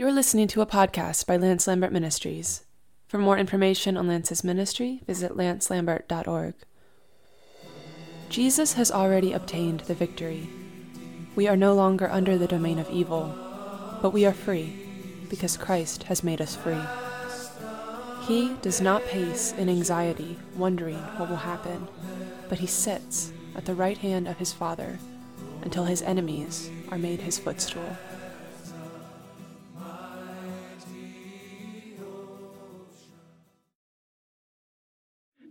You're listening to a podcast by Lance Lambert Ministries. For more information on Lance's ministry, visit lancelambert.org. Jesus has already obtained the victory. We are no longer under the domain of evil, but we are free because Christ has made us free. He does not pace in anxiety, wondering what will happen, but he sits at the right hand of his Father until his enemies are made his footstool.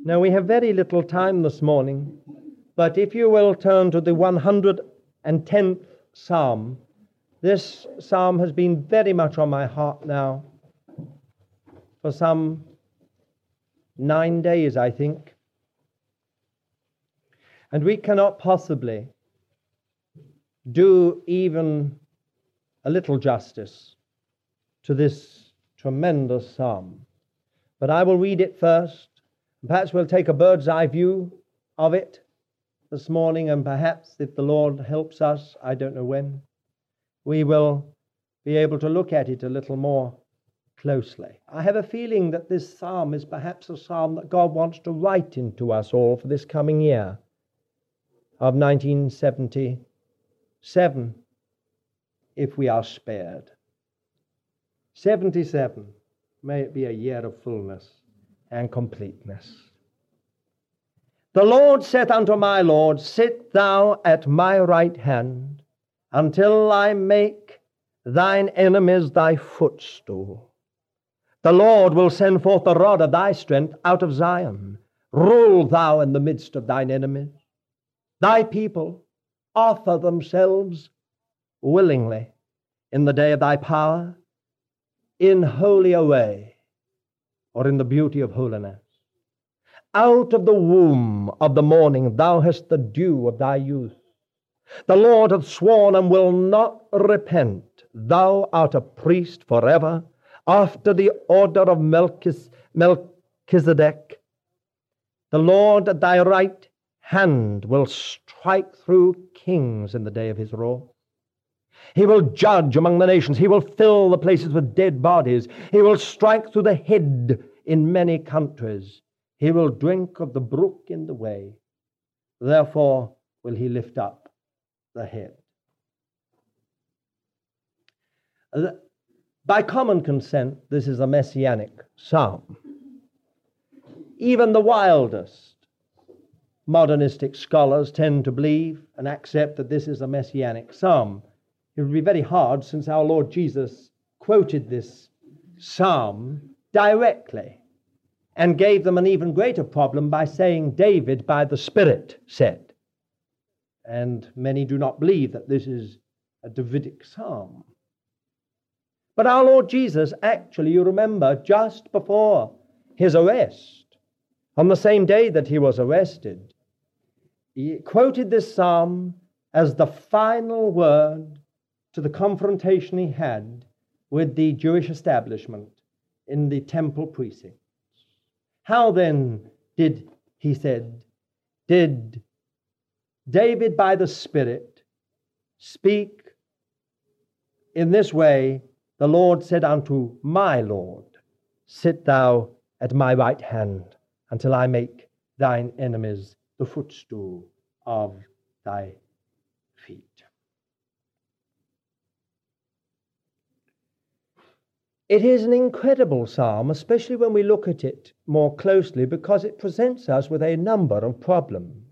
Now, we have very little time this morning, but if you will turn to the 110th Psalm, this psalm has been very much on my heart now for some nine days, I think. And we cannot possibly do even a little justice to this tremendous psalm. But I will read it first. Perhaps we'll take a bird's eye view of it this morning, and perhaps if the Lord helps us, I don't know when, we will be able to look at it a little more closely. I have a feeling that this psalm is perhaps a psalm that God wants to write into us all for this coming year of 1977, if we are spared. 77, may it be a year of fullness and completeness. The Lord said unto my Lord, Sit thou at my right hand until I make thine enemies thy footstool. The Lord will send forth the rod of thy strength out of Zion. Rule thou in the midst of thine enemies. Thy people offer themselves willingly in the day of thy power, in holy array, or in the beauty of holiness. Out of the womb of the morning thou hast the dew of thy youth. The Lord hath sworn and will not repent. Thou art a priest forever, after the order of Melchis- Melchizedek. The Lord at thy right hand will strike through kings in the day of his wrath. He will judge among the nations. He will fill the places with dead bodies. He will strike through the head in many countries. He will drink of the brook in the way. Therefore will he lift up the head. By common consent, this is a messianic psalm. Even the wildest modernistic scholars tend to believe and accept that this is a messianic psalm. It would be very hard since our Lord Jesus quoted this psalm directly and gave them an even greater problem by saying, David by the Spirit said. And many do not believe that this is a Davidic psalm. But our Lord Jesus, actually, you remember, just before his arrest, on the same day that he was arrested, he quoted this psalm as the final word to the confrontation he had with the Jewish establishment in the temple precincts. How then did, he said, did David by the Spirit speak in this way? The Lord said unto my Lord, Sit thou at my right hand until I make thine enemies the footstool of thy feet. It is an incredible psalm, especially when we look at it more closely, because it presents us with a number of problems.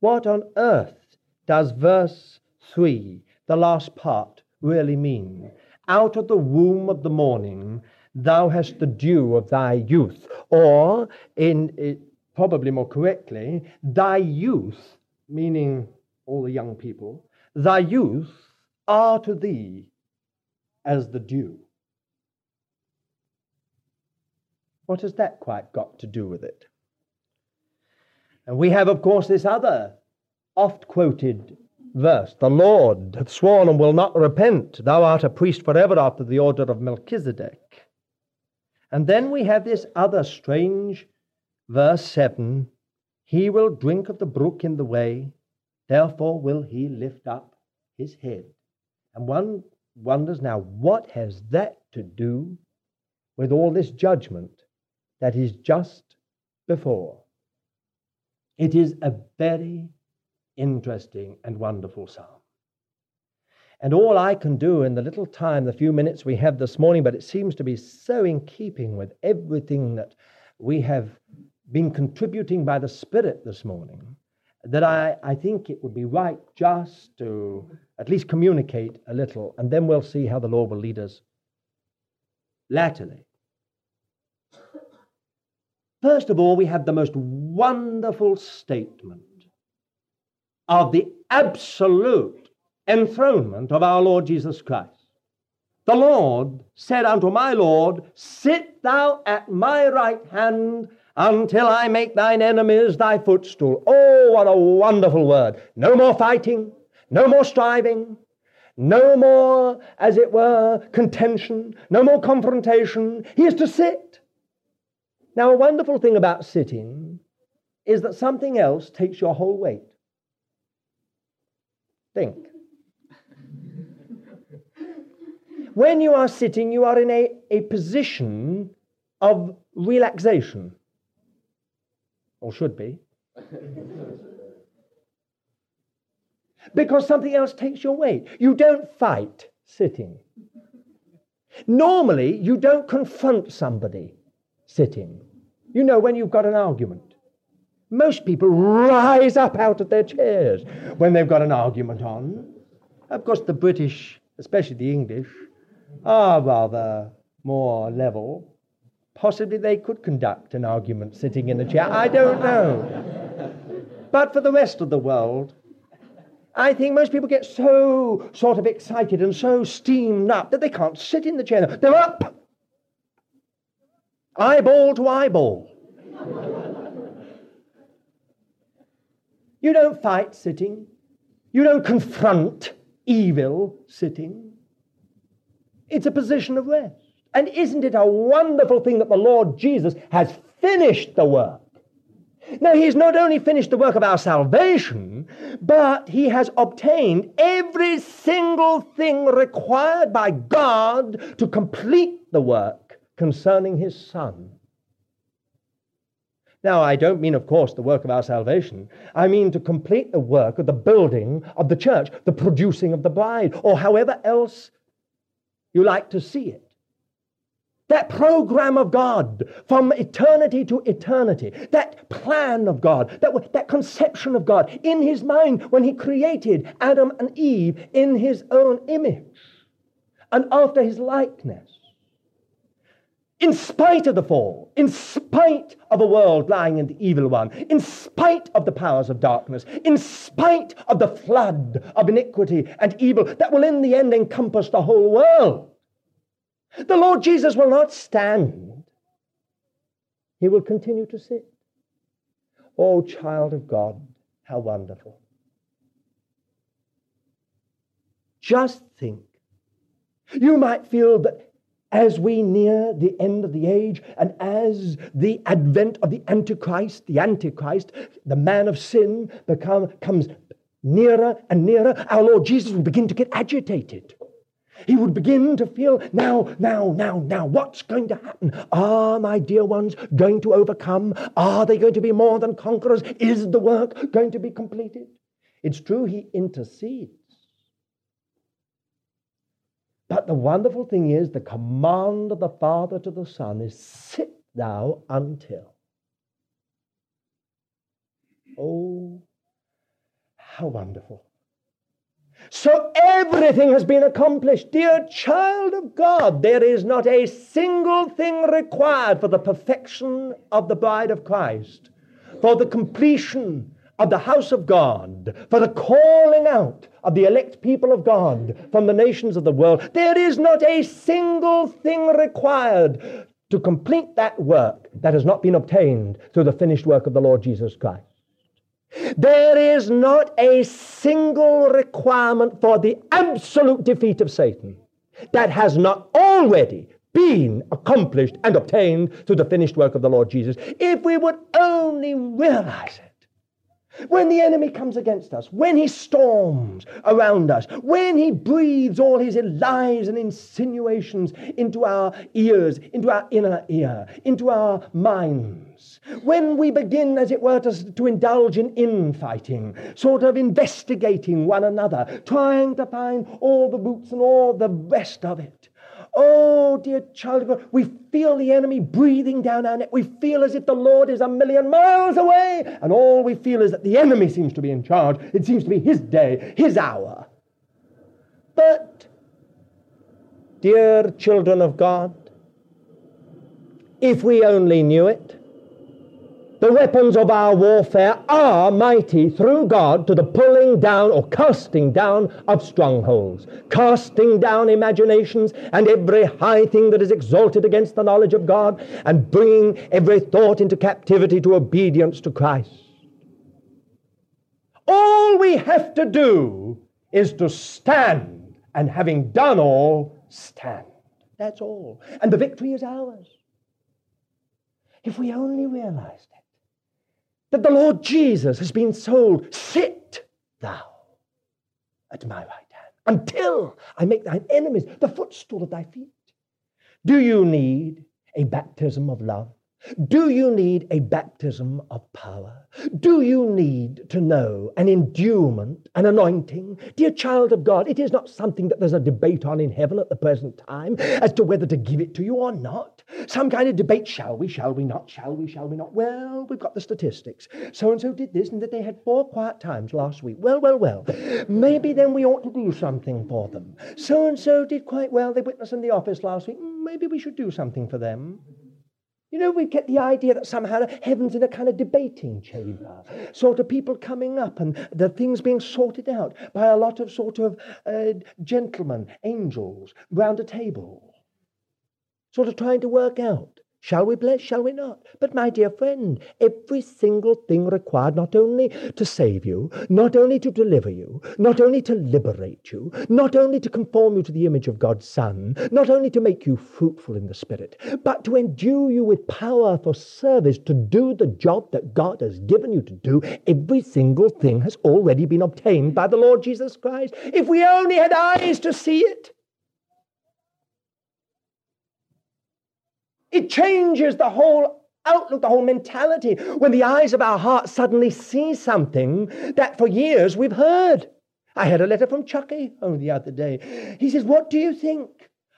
What on earth does verse 3, the last part, really mean? Out of the womb of the morning, thou hast the dew of thy youth. Or, in it, probably more correctly, thy youth, meaning all the young people, thy youth are to thee as the dew. What has that quite got to do with it? And we have, of course, this other oft quoted verse The Lord hath sworn and will not repent. Thou art a priest forever after the order of Melchizedek. And then we have this other strange verse 7 He will drink of the brook in the way, therefore will he lift up his head. And one wonders now, what has that to do with all this judgment that is just before? It is a very interesting and wonderful psalm. And all I can do in the little time, the few minutes we have this morning, but it seems to be so in keeping with everything that we have been contributing by the Spirit this morning, that I, I think it would be right just to at least communicate a little, and then we'll see how the Lord will lead us latterly. First of all, we have the most wonderful statement of the absolute enthronement of our Lord Jesus Christ. The Lord said unto my Lord, Sit thou at my right hand until I make thine enemies thy footstool. Oh, what a wonderful word. No more fighting, no more striving, no more, as it were, contention, no more confrontation. He is to sit. Now, a wonderful thing about sitting is that something else takes your whole weight. Think. when you are sitting, you are in a, a position of relaxation, or should be. because something else takes your weight. You don't fight sitting. Normally, you don't confront somebody sitting. You know, when you've got an argument. Most people rise up out of their chairs when they've got an argument on. Of course, the British, especially the English, are rather more level. Possibly they could conduct an argument sitting in a chair. I don't know. But for the rest of the world, I think most people get so sort of excited and so steamed up that they can't sit in the chair. They're up, eyeball to eyeball. You don't fight sitting. You don't confront evil sitting. It's a position of rest. And isn't it a wonderful thing that the Lord Jesus has finished the work? Now, He's not only finished the work of our salvation, but He has obtained every single thing required by God to complete the work concerning His Son. Now, I don't mean, of course, the work of our salvation. I mean to complete the work of the building of the church, the producing of the bride, or however else you like to see it. That program of God from eternity to eternity, that plan of God, that, that conception of God in his mind when he created Adam and Eve in his own image and after his likeness in spite of the fall, in spite of a world lying in the evil one, in spite of the powers of darkness, in spite of the flood of iniquity and evil that will in the end encompass the whole world. The Lord Jesus will not stand. He will continue to sit. Oh, child of God, how wonderful. Just think. You might feel that as we near the end of the age and as the advent of the Antichrist, the Antichrist, the man of sin, become, comes nearer and nearer, our Lord Jesus will begin to get agitated. He would begin to feel, now, now, now, now, what's going to happen? Are my dear ones going to overcome? Are they going to be more than conquerors? Is the work going to be completed? It's true, he intercedes. But the wonderful thing is, the command of the Father to the Son is sit thou until. Oh, how wonderful. So everything has been accomplished. Dear child of God, there is not a single thing required for the perfection of the bride of Christ, for the completion of the house of God, for the calling out of the elect people of God from the nations of the world. There is not a single thing required to complete that work that has not been obtained through the finished work of the Lord Jesus Christ. There is not a single requirement for the absolute defeat of Satan that has not already been accomplished and obtained through the finished work of the Lord Jesus. If we would only realize it. When the enemy comes against us, when he storms around us, when he breathes all his lies and insinuations into our ears, into our inner ear, into our minds, when we begin, as it were, to, to indulge in infighting, sort of investigating one another, trying to find all the roots and all the rest of it, Oh, dear child of God, we feel the enemy breathing down our neck. We feel as if the Lord is a million miles away. And all we feel is that the enemy seems to be in charge. It seems to be his day, his hour. But, dear children of God, if we only knew it, the weapons of our warfare are mighty through God to the pulling down or casting down of strongholds, casting down imaginations and every high thing that is exalted against the knowledge of God, and bringing every thought into captivity to obedience to Christ. All we have to do is to stand, and having done all, stand. That's all. And the victory is ours. If we only realized that the Lord Jesus has been sold. Sit thou at my right hand until I make thine enemies the footstool of thy feet. Do you need a baptism of love? Do you need a baptism of power? Do you need to know an endowment, an anointing? Dear child of God, it is not something that there's a debate on in heaven at the present time as to whether to give it to you or not. Some kind of debate, shall we, shall we not, shall we, shall we not? Well, we've got the statistics. So and so did this, and that they had four quiet times last week. Well, well, well. Maybe then we ought to do something for them. So and so did quite well. They witnessed in the office last week. Maybe we should do something for them. You know, we get the idea that somehow heaven's in a kind of debating chamber, sort of people coming up and the things being sorted out by a lot of sort of uh, gentlemen, angels, round a table, sort of trying to work out Shall we bless? Shall we not? But, my dear friend, every single thing required not only to save you, not only to deliver you, not only to liberate you, not only to conform you to the image of God's Son, not only to make you fruitful in the Spirit, but to endue you with power for service to do the job that God has given you to do, every single thing has already been obtained by the Lord Jesus Christ. If we only had eyes to see it, It changes the whole outlook, the whole mentality, when the eyes of our heart suddenly see something that for years we've heard. I had a letter from Chucky oh, the other day. He says, What do you think?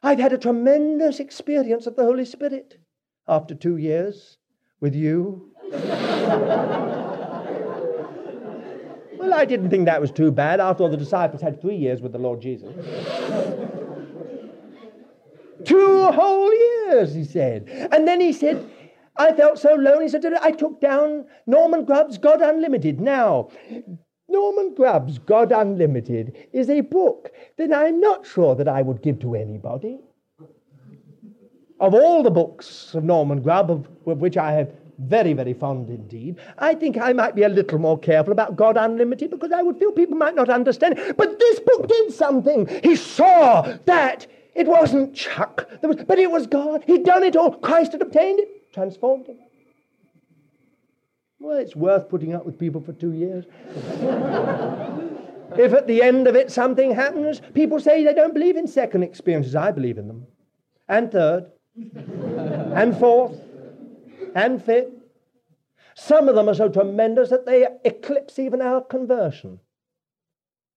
I've had a tremendous experience of the Holy Spirit after two years with you. well, I didn't think that was too bad after all the disciples had three years with the Lord Jesus. Two whole years, he said. And then he said, I felt so lonely, so I took down Norman Grubb's God Unlimited. Now, Norman Grubb's God Unlimited is a book that I'm not sure that I would give to anybody. Of all the books of Norman Grubb, of, of which I have very, very fond indeed. I think I might be a little more careful about God Unlimited because I would feel people might not understand. But this book did something. He saw that it wasn't Chuck, was, but it was God. He'd done it all. Christ had obtained it, transformed him. Well, it's worth putting up with people for two years. if at the end of it something happens, people say they don't believe in second experiences. I believe in them. And third, and fourth, and fifth. Some of them are so tremendous that they eclipse even our conversion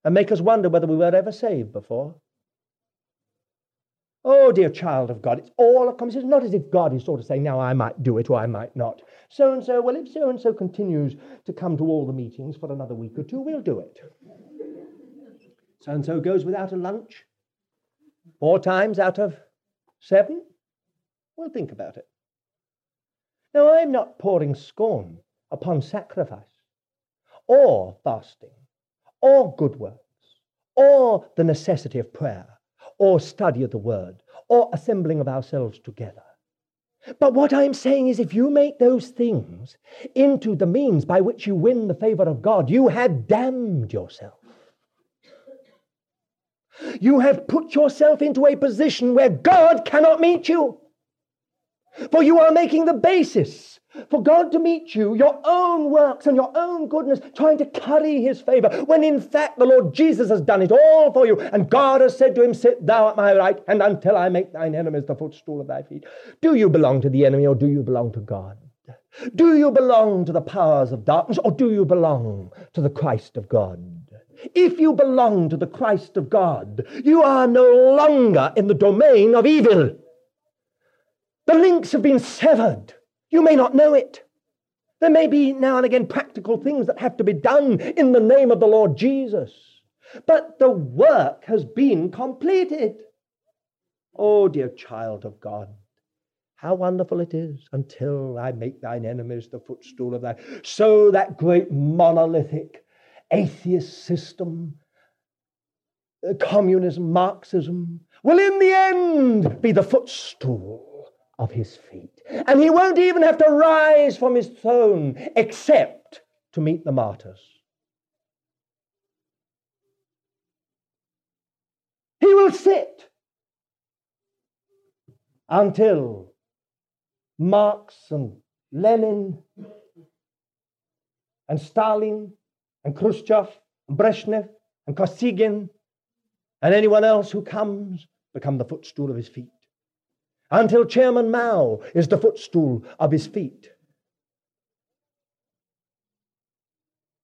and make us wonder whether we were ever saved before. Oh, dear child of God, it's all a conversation. It's not as if God is sort of saying, now I might do it or I might not. So and so, well, if so and so continues to come to all the meetings for another week or two, we'll do it. So and so goes without a lunch four times out of seven. We'll think about it. Now, I'm not pouring scorn upon sacrifice or fasting or good works or the necessity of prayer or study of the word or assembling of ourselves together. But what I'm saying is, if you make those things into the means by which you win the favor of God, you have damned yourself. You have put yourself into a position where God cannot meet you. For you are making the basis for God to meet you, your own works and your own goodness, trying to curry his favor, when in fact the Lord Jesus has done it all for you, and God has said to him, Sit thou at my right hand until I make thine enemies the footstool of thy feet. Do you belong to the enemy or do you belong to God? Do you belong to the powers of darkness or do you belong to the Christ of God? If you belong to the Christ of God, you are no longer in the domain of evil. The links have been severed. You may not know it. There may be now and again practical things that have to be done in the name of the Lord Jesus. But the work has been completed. Oh, dear child of God, how wonderful it is until I make thine enemies the footstool of thy. So that great monolithic atheist system, uh, communism, Marxism, will in the end be the footstool of his feet. And he won't even have to rise from his throne except to meet the martyrs. He will sit until Marx and Lenin and Stalin and Khrushchev and Brezhnev and Kosygin and anyone else who comes become the footstool of his feet. Until Chairman Mao is the footstool of his feet.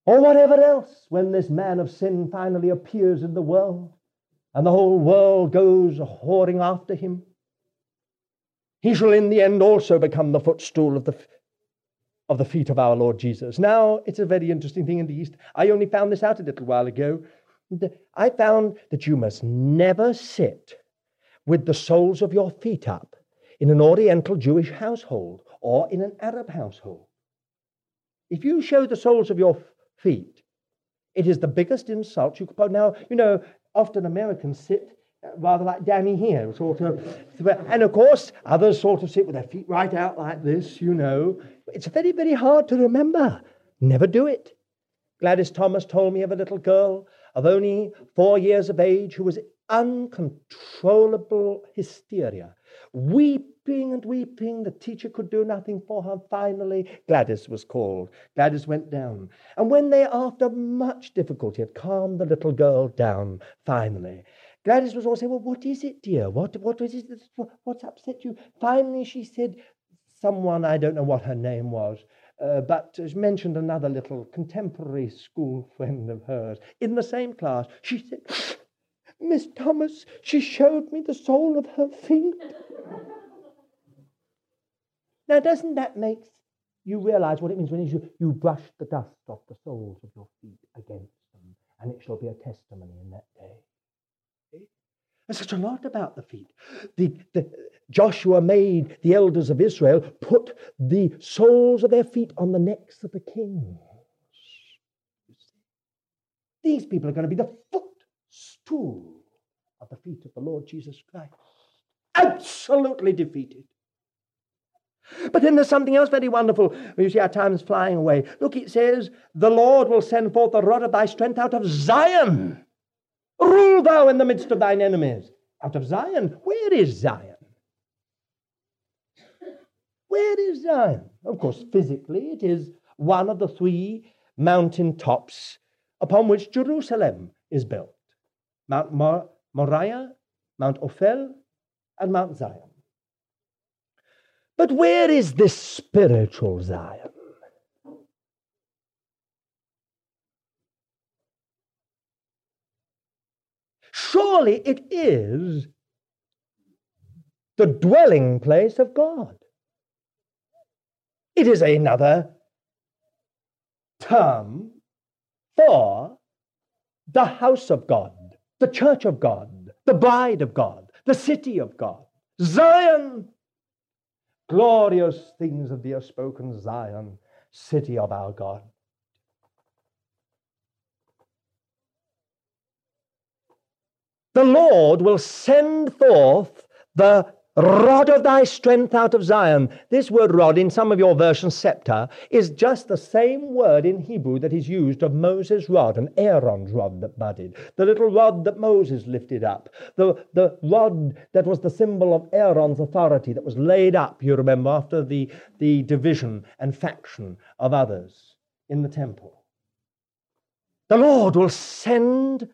Or whatever else, when this man of sin finally appears in the world and the whole world goes whoring after him, he shall in the end also become the footstool of the of the feet of our Lord Jesus. Now, it's a very interesting thing in the East. I only found this out a little while ago. I found that you must never sit with the soles of your feet up in an Oriental Jewish household or in an Arab household. If you show the soles of your feet, it is the biggest insult you could put. Now, you know, often Americans sit uh, rather like Danny here, sort of. And of course, others sort of sit with their feet right out like this, you know. It's very, very hard to remember. Never do it. Gladys Thomas told me of a little girl of only four years of age who was uncontrollable hysteria, weeping and weeping. The teacher could do nothing for her. Finally, Gladys was called. Gladys went down. And when they, after much difficulty, had calmed the little girl down, finally, Gladys was always saying, Well, what is it, dear? What, what is it? What's upset you? Finally, she said, Someone, I don't know what her name was, uh, but mentioned another little contemporary school friend of hers in the same class. She said, Miss Thomas, she showed me the sole of her feet. now, doesn't that make you realize what it means when you, you brush the dust off the soles of your feet against them, and it shall be a testimony in that day? There's such a lot about the feet. The, the, Joshua made the elders of Israel put the soles of their feet on the necks of the kings. These people are going to be the footstool of the feet of the Lord Jesus Christ. Absolutely defeated. But then there's something else very wonderful. You see our time's flying away. Look, it says, The Lord will send forth the rod of thy strength out of Zion. Rule thou in the midst of thine enemies. Out of Zion. Where is Zion? Where is Zion? Of course, physically, it is one of the three mountain tops upon which Jerusalem is built Mount Mor- Moriah, Mount Ophel, and Mount Zion. But where is this spiritual Zion? Surely it is the dwelling place of God. It is another term for the house of God, the church of God, the bride of God, the city of God, Zion. Glorious things of thee are spoken, Zion, city of our God. the Lord will send forth the Rod of thy strength out of Zion. This word rod in some of your versions, scepter, is just the same word in Hebrew that is used of Moses' rod and Aaron's rod that budded. The little rod that Moses lifted up. The, the rod that was the symbol of Aaron's authority that was laid up, you remember, after the, the division and faction of others in the temple. The Lord will send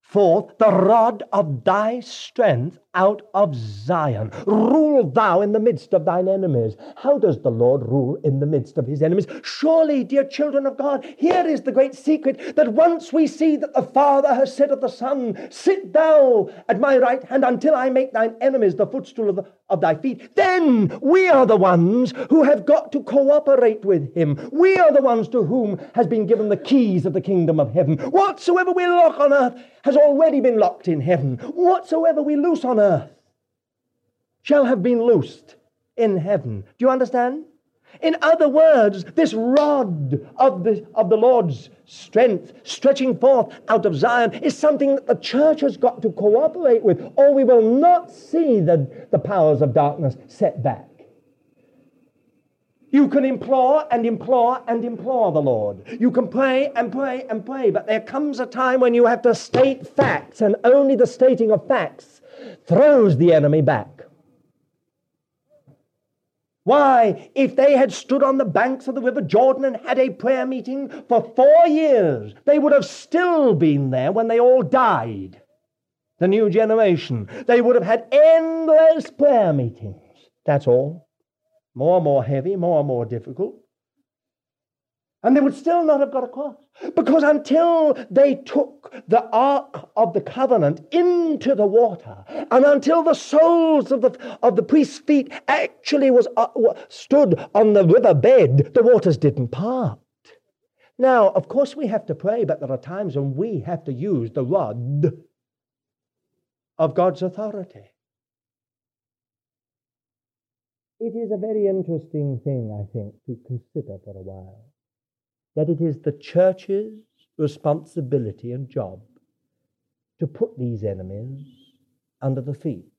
forth the rod of thy strength out of Zion. Rule thou in the midst of thine enemies. How does the Lord rule in the midst of his enemies? Surely, dear children of God, here is the great secret that once we see that the Father has said of the Son, Sit thou at my right hand until I make thine enemies the footstool of, the, of thy feet, then we are the ones who have got to cooperate with him. We are the ones to whom has been given the keys of the kingdom of heaven. Whatsoever we lock on earth has already been locked in heaven. Whatsoever we loose on earth shall have been loosed in heaven. Do you understand? In other words, this rod of the, of the Lord's strength stretching forth out of Zion is something that the church has got to cooperate with, or we will not see the, the powers of darkness set back. You can implore and implore and implore the Lord. You can pray and pray and pray, but there comes a time when you have to state facts, and only the stating of facts throws the enemy back. Why, if they had stood on the banks of the River Jordan and had a prayer meeting for four years, they would have still been there when they all died. The new generation. They would have had endless prayer meetings. That's all. More and more heavy, more and more difficult. And they would still not have got across. Because until they took the Ark of the Covenant into the water, and until the soles of the, of the priest's feet actually was, uh, stood on the river bed, the waters didn't part. Now, of course, we have to pray, but there are times when we have to use the rod of God's authority. It is a very interesting thing, I think, to consider for a while that it is the church's responsibility and job to put these enemies under the feet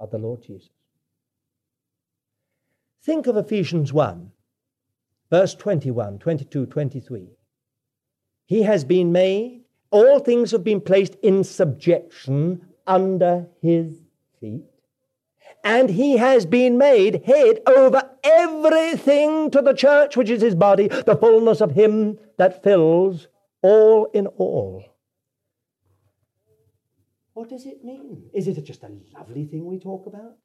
of the Lord Jesus. Think of Ephesians 1, verse 21, 22, 23. He has been made, all things have been placed in subjection under his feet and he has been made head over everything to the church, which is his body, the fullness of him that fills all in all. What does it mean? Is it just a lovely thing we talk about?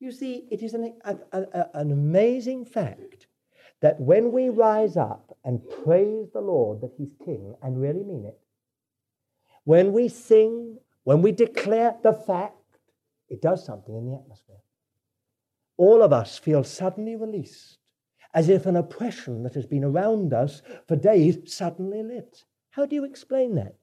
You see, it is an, a, a, an amazing fact that when we rise up and praise the Lord that He's King and really mean it, when we sing, when we declare the fact it does something in the atmosphere. All of us feel suddenly released, as if an oppression that has been around us for days suddenly lifts. How do you explain that?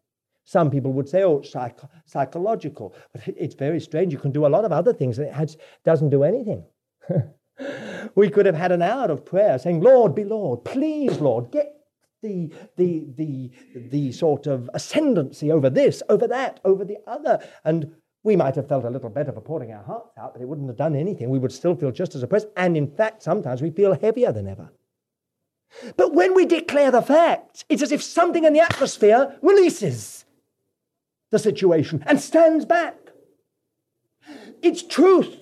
Some people would say, oh, it's psych- psychological. But it's very strange. You can do a lot of other things and it has, doesn't do anything. we could have had an hour of prayer saying, Lord, be Lord. Please, Lord, get the, the, the, the sort of ascendancy over this, over that, over the other. And we might have felt a little better for pouring our hearts out, but it wouldn't have done anything. We would still feel just as oppressed. And in fact, sometimes we feel heavier than ever. But when we declare the facts, it's as if something in the atmosphere releases the situation and stands back. It's truth.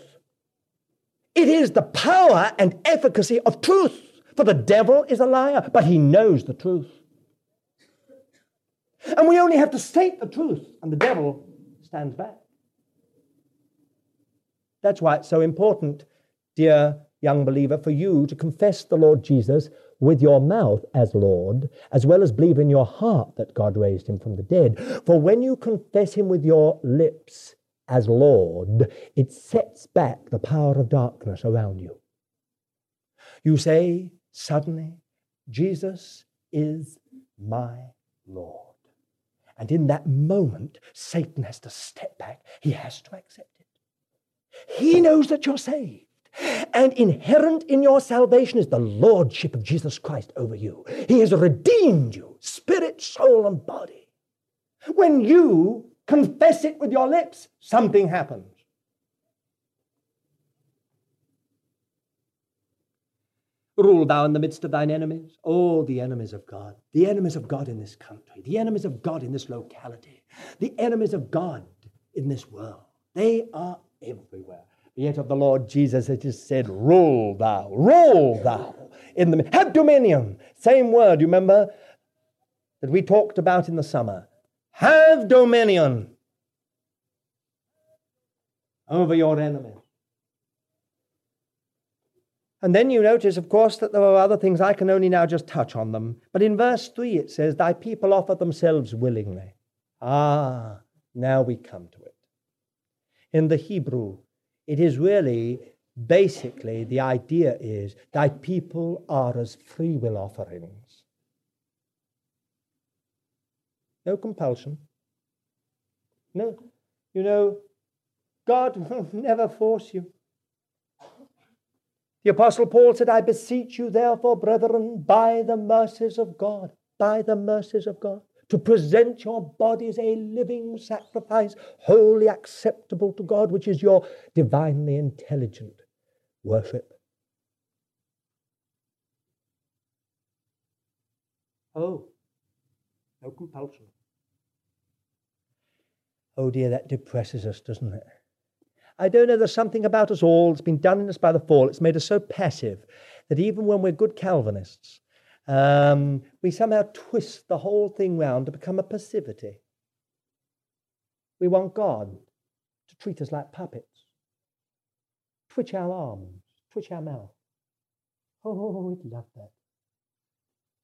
It is the power and efficacy of truth. For the devil is a liar, but he knows the truth. And we only have to state the truth, and the devil stands back. That's why it's so important, dear young believer, for you to confess the Lord Jesus with your mouth as Lord, as well as believe in your heart that God raised him from the dead. For when you confess him with your lips as Lord, it sets back the power of darkness around you. You say suddenly, Jesus is my Lord. And in that moment, Satan has to step back. He has to accept he knows that you're saved. And inherent in your salvation is the lordship of Jesus Christ over you. He has redeemed you, spirit, soul, and body. When you confess it with your lips, something happens. Rule thou in the midst of thine enemies, all the enemies of God, the enemies of God in this country, the enemies of God in this locality, the enemies of God in this world. They are everywhere. Yet of the Lord Jesus it is said, Rule thou, rule thou in the have dominion. Same word, you remember, that we talked about in the summer. Have dominion over your enemies. And then you notice, of course, that there are other things. I can only now just touch on them. But in verse 3 it says, Thy people offer themselves willingly. Ah, now we come to it. In the Hebrew, it is really basically the idea is thy people are as free will offerings. No compulsion. No, you know, God will never force you. The Apostle Paul said, I beseech you, therefore, brethren, by the mercies of God, by the mercies of God, to present your bodies a living sacrifice, wholly acceptable to God, which is your divinely intelligent worship. Oh, no compulsion. Oh dear, that depresses us, doesn't it? I don't know, there's something about us all that's been done in us by the fall. It's made us so passive that even when we're good Calvinists, um, we somehow twist the whole thing round to become a passivity. We want God to treat us like puppets, twitch our arms, twitch our mouth. Oh, we'd love that.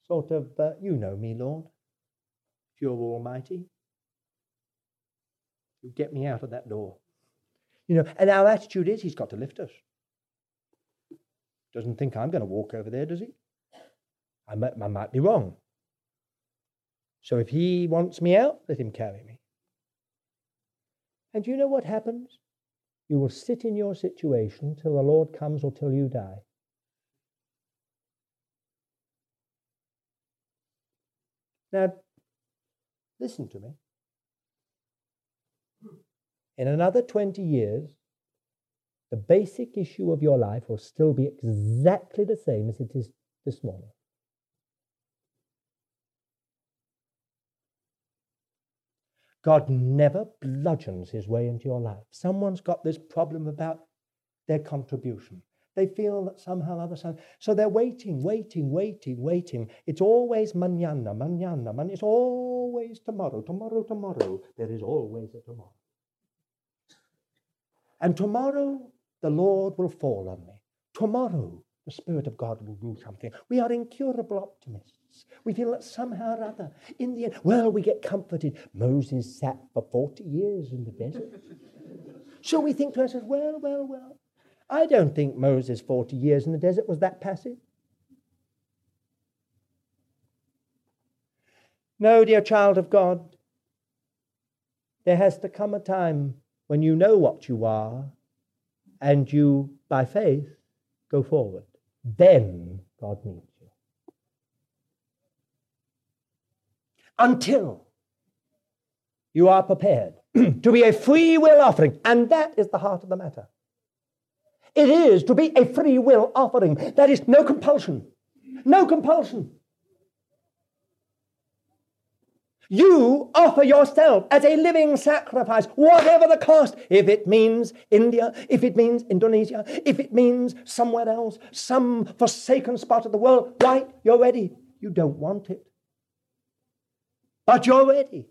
Sort of, uh, you know me, Lord. You're almighty. You get me out of that door. You know, and our attitude is he's got to lift us. Doesn't think I'm going to walk over there, does he? I might, I might be wrong. So if he wants me out, let him carry me. And you know what happens? You will sit in your situation till the Lord comes or till you die. Now, listen to me. In another 20 years, the basic issue of your life will still be exactly the same as it is this morning. God never bludgeons his way into your life. Someone's got this problem about their contribution. They feel that somehow other side. So they're waiting, waiting, waiting, waiting. It's always mañana, mañana, mañana. It's always tomorrow, tomorrow, tomorrow. There is always a tomorrow. And tomorrow the Lord will fall on me. Tomorrow the Spirit of God will do something. We are incurable optimists. We feel that somehow or other, in the end, well, we get comforted. Moses sat for 40 years in the desert. so we think to ourselves, well, well, well. I don't think Moses' 40 years in the desert was that passive. No, dear child of God, there has to come a time when you know what you are and you, by faith, go forward. Then God meets you. Until you are prepared to be a free will offering, and that is the heart of the matter. It is to be a free will offering. That is no compulsion. No compulsion. You offer yourself as a living sacrifice, whatever the cost. If it means India, if it means Indonesia, if it means somewhere else, some forsaken spot of the world, right, you're ready. You don't want it. But you're ready.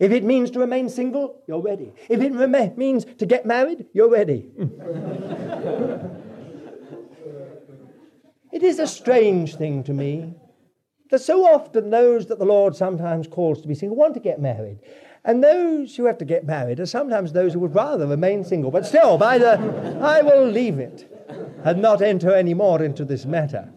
If it means to remain single, you're ready. If it rem- means to get married, you're ready. it is a strange thing to me that so often those that the Lord sometimes calls to be single want to get married. And those who have to get married are sometimes those who would rather remain single. But still, by the, I will leave it and not enter any more into this matter.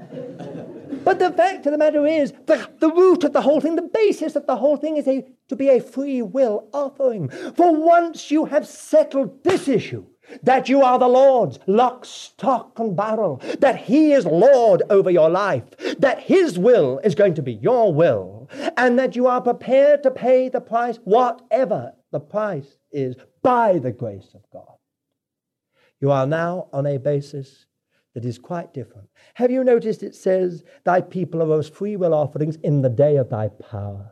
But the fact of the matter is, the, the root of the whole thing, the basis of the whole thing is a, to be a free will offering. For once you have settled this issue, that you are the Lord's, lock, stock, and barrel, that He is Lord over your life, that His will is going to be your will, and that you are prepared to pay the price, whatever the price is, by the grace of God. You are now on a basis that is quite different. Have you noticed it says, Thy people arose free will offerings in the day of thy power?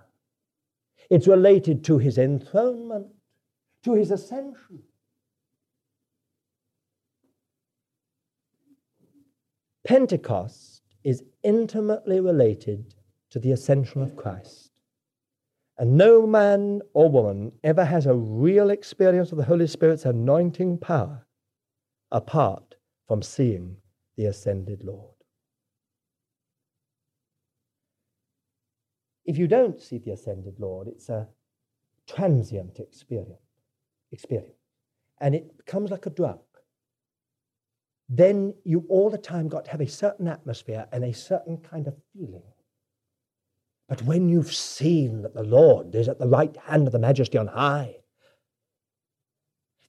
It's related to his enthronement, to his ascension. Pentecost is intimately related to the ascension of Christ. And no man or woman ever has a real experience of the Holy Spirit's anointing power apart from seeing the ascended Lord. If you don't see the ascended Lord, it's a transient experience, experience. And it becomes like a drug. Then you all the time got to have a certain atmosphere and a certain kind of feeling. But when you've seen that the Lord is at the right hand of the majesty on high,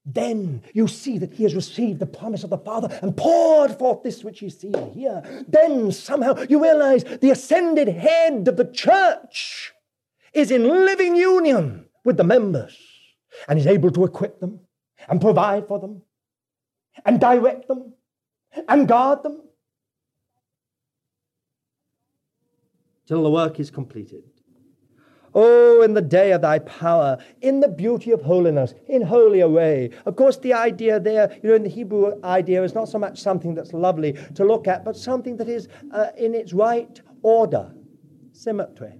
then you see that he has received the promise of the Father and poured forth this which you see here. Then somehow you realize the ascended head of the church is in living union with the members and is able to equip them and provide for them and direct them and guard them till the work is completed. Oh, in the day of thy power, in the beauty of holiness, in holy array. Of course, the idea there, you know, in the Hebrew idea is not so much something that's lovely to look at, but something that is uh, in its right order, symmetry.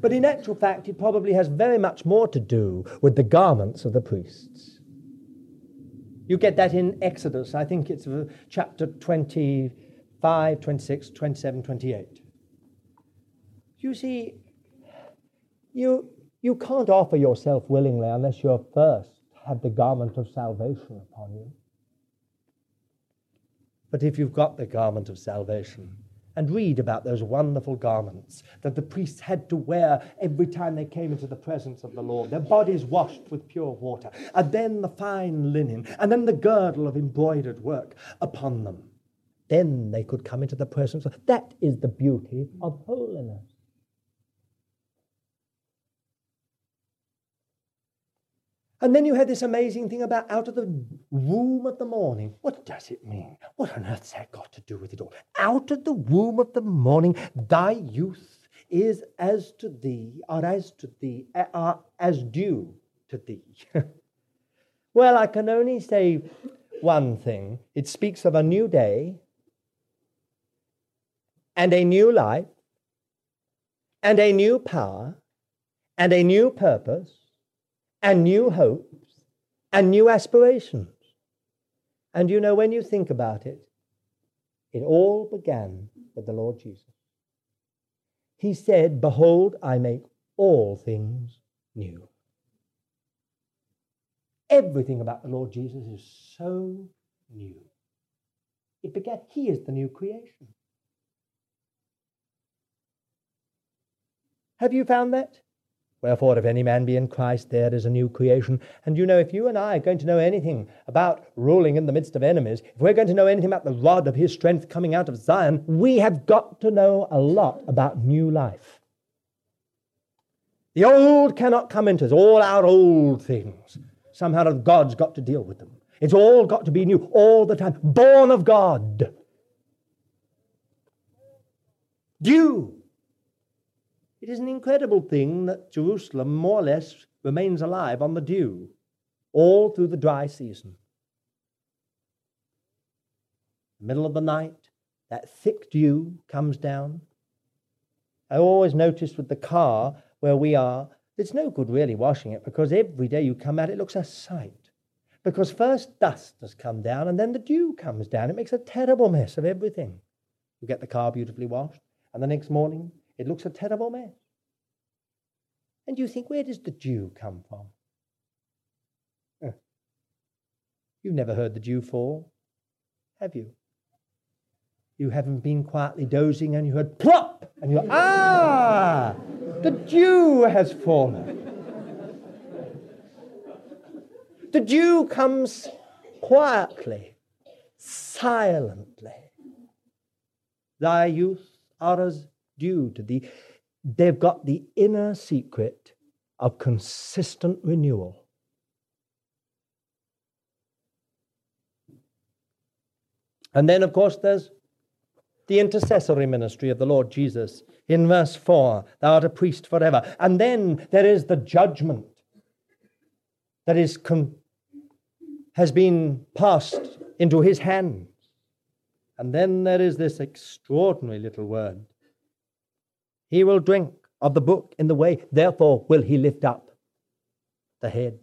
But in actual fact, it probably has very much more to do with the garments of the priests. You get that in Exodus, I think it's uh, chapter 25, 26, 27, 28. You see, you, you can't offer yourself willingly unless you're first had the garment of salvation upon you. But if you've got the garment of salvation, and read about those wonderful garments that the priests had to wear every time they came into the presence of the Lord, their bodies washed with pure water, and then the fine linen, and then the girdle of embroidered work upon them. Then they could come into the presence of that is the beauty of holiness. And then you had this amazing thing about out of the womb of the morning. What does it mean? What on earth's that got to do with it all? Out of the womb of the morning, thy youth is as to thee, or as to thee, eh, are as due to thee. well, I can only say one thing. It speaks of a new day and a new life and a new power and a new purpose and new hopes and new aspirations. And you know, when you think about it, it all began with the Lord Jesus. He said, Behold, I make all things new. Everything about the Lord Jesus is so new. It began, He is the new creation. Have you found that? Wherefore, if any man be in Christ, there is a new creation. And you know, if you and I are going to know anything about ruling in the midst of enemies, if we're going to know anything about the rod of his strength coming out of Zion, we have got to know a lot about new life. The old cannot come into us, all our old things. Somehow God's got to deal with them. It's all got to be new all the time, born of God. Due it is an incredible thing that Jerusalem more or less remains alive on the dew all through the dry season. The Middle of the night, that thick dew comes down. I always noticed with the car where we are, it's no good really washing it because every day you come out, it looks a sight. Because first dust has come down and then the dew comes down. It makes a terrible mess of everything. You get the car beautifully washed, and the next morning it looks a terrible mess. And you think, where does the dew come from? You've never heard the dew fall, have you? You haven't been quietly dozing and you heard plop, and you're, ah, the dew has fallen. the dew comes quietly, silently. Thy youth are as dew to the, They've got the inner secret of consistent renewal. And then, of course, there's the intercessory ministry of the Lord Jesus. In verse 4, thou art a priest forever. And then there is the judgment that is con- has been passed into his hands. And then there is this extraordinary little word. He will drink of the book in the way, therefore will he lift up the head.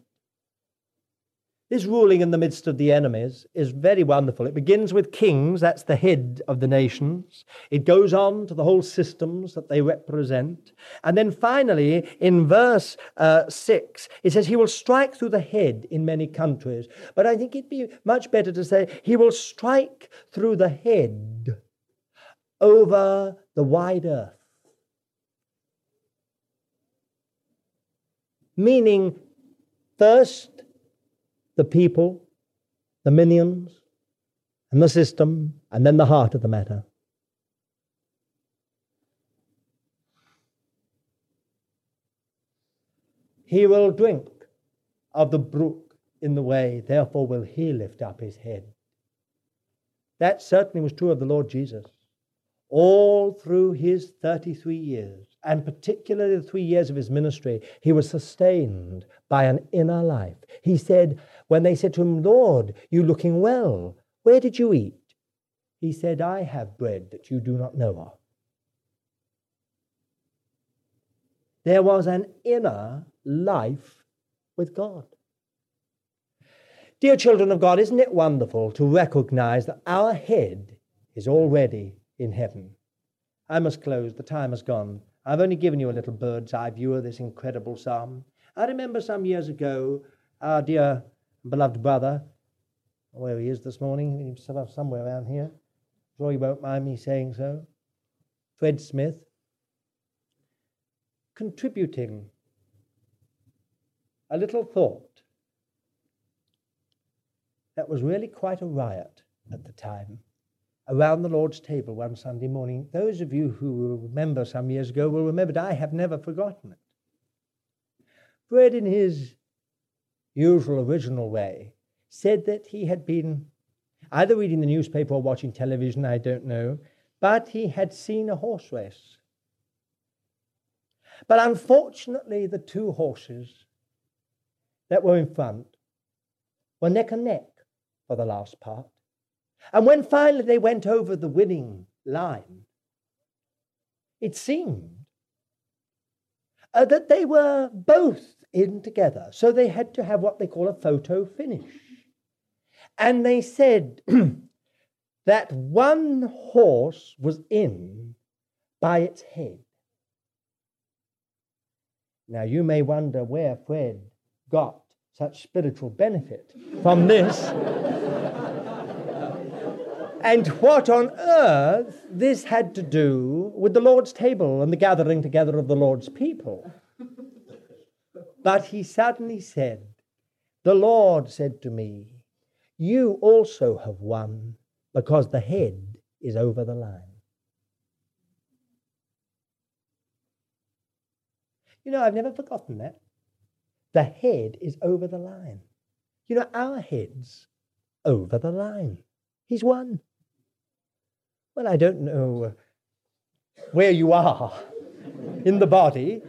This ruling in the midst of the enemies is very wonderful. It begins with kings, that's the head of the nations. It goes on to the whole systems that they represent. And then finally, in verse uh, 6, it says, He will strike through the head in many countries. But I think it'd be much better to say, He will strike through the head over the wide earth. Meaning, first, the people, the minions, and the system, and then the heart of the matter. He will drink of the brook in the way, therefore will he lift up his head. That certainly was true of the Lord Jesus. All through his 33 years, and particularly the three years of his ministry, he was sustained by an inner life. He said, when they said to him, Lord, you looking well, where did you eat? He said, I have bread that you do not know of. There was an inner life with God. Dear children of God, isn't it wonderful to recognize that our head is already in heaven? I must close, the time has gone. I've only given you a little bird's eye view of this incredible psalm. I remember some years ago, our dear beloved brother, where he is this morning, somewhere around here. Sure, he won't mind me saying so. Fred Smith, contributing a little thought that was really quite a riot at the time around the Lord's table one Sunday morning. Those of you who will remember some years ago will remember that I have never forgotten it. Fred, in his usual original way, said that he had been either reading the newspaper or watching television, I don't know, but he had seen a horse race. But unfortunately, the two horses that were in front were neck and neck for the last part. And when finally they went over the winning line, it seemed uh, that they were both in together. So they had to have what they call a photo finish. And they said that one horse was in by its head. Now you may wonder where Fred got such spiritual benefit from this. and what on earth this had to do with the Lord's table and the gathering together of the Lord's people. But he suddenly said, The Lord said to me, You also have won because the head is over the line. You know, I've never forgotten that. The head is over the line. You know, our head's over the line. He's won. Well, I don't know uh, where you are in the body,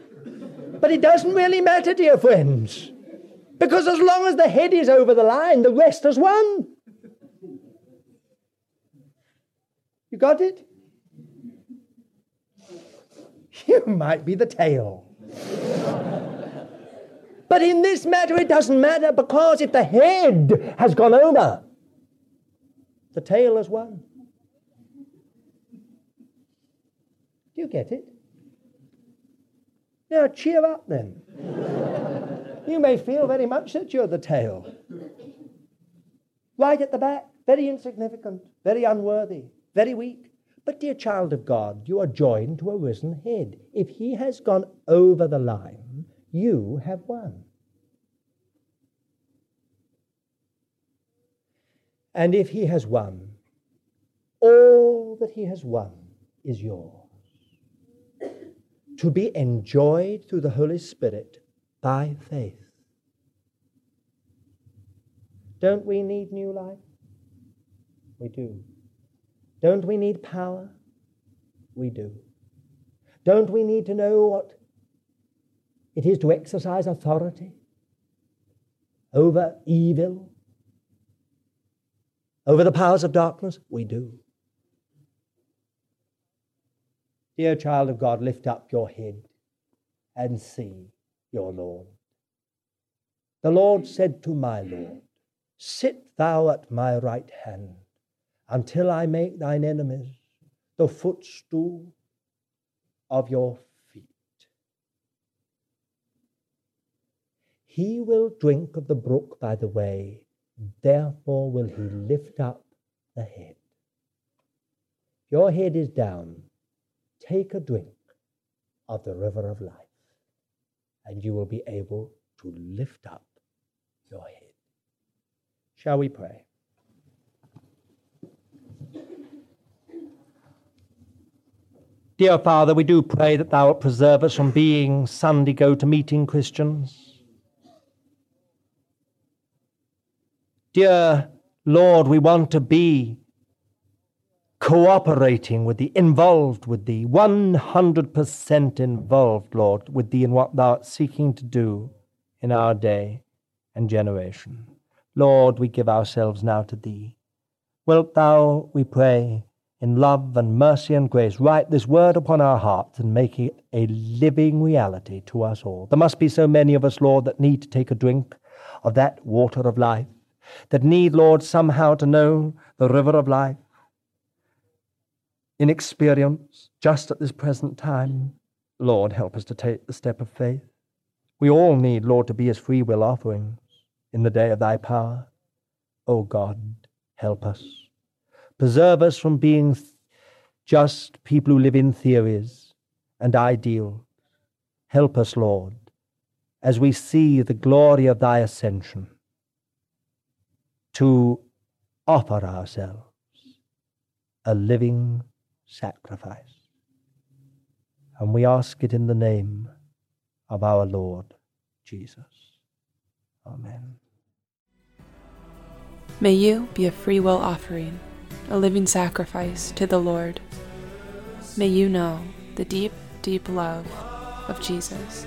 but it doesn't really matter, dear friends, because as long as the head is over the line, the rest has won. You got it? You might be the tail. but in this matter, it doesn't matter because if the head has gone over, the tail has won. Do you get it? Now cheer up then. you may feel very much that you're the tail. Right at the back, very insignificant, very unworthy, very weak. But, dear child of God, you are joined to a risen head. If he has gone over the line, you have won. And if he has won, all that he has won is yours to be enjoyed through the Holy Spirit by faith. Don't we need new life? We do. Don't we need power? We do. Don't we need to know what it is to exercise authority over evil, over the powers of darkness? We do. Dear child of God, lift up your head and see your Lord. The Lord said to my Lord, Sit thou at my right hand until I make thine enemies the footstool of your feet. He will drink of the brook by the way, therefore will he lift up the head. Your head is down, take a drink of the river of life, and you will be able to lift up your head. Shall we pray? Dear Father, we do pray that Thou wilt preserve us from being Sunday go to meeting Christians. Dear Lord, we want to be cooperating with Thee, involved with Thee, 100% involved, Lord, with Thee in what Thou art seeking to do in our day and generation. Lord, we give ourselves now to Thee. Wilt Thou, we pray, in love and mercy and grace, write this word upon our hearts and make it a living reality to us all. There must be so many of us, Lord, that need to take a drink of that water of life, that need, Lord, somehow to know the river of life in experience just at this present time. Lord, help us to take the step of faith. We all need, Lord, to be as free will offerings in the day of thy power. O oh God, help us. Preserve us from being just people who live in theories and ideals. Help us, Lord, as we see the glory of thy ascension, to offer ourselves a living sacrifice. And we ask it in the name of our Lord Jesus. Amen. May you be a free will offering, a living sacrifice to the Lord. May you know the deep, deep love of Jesus.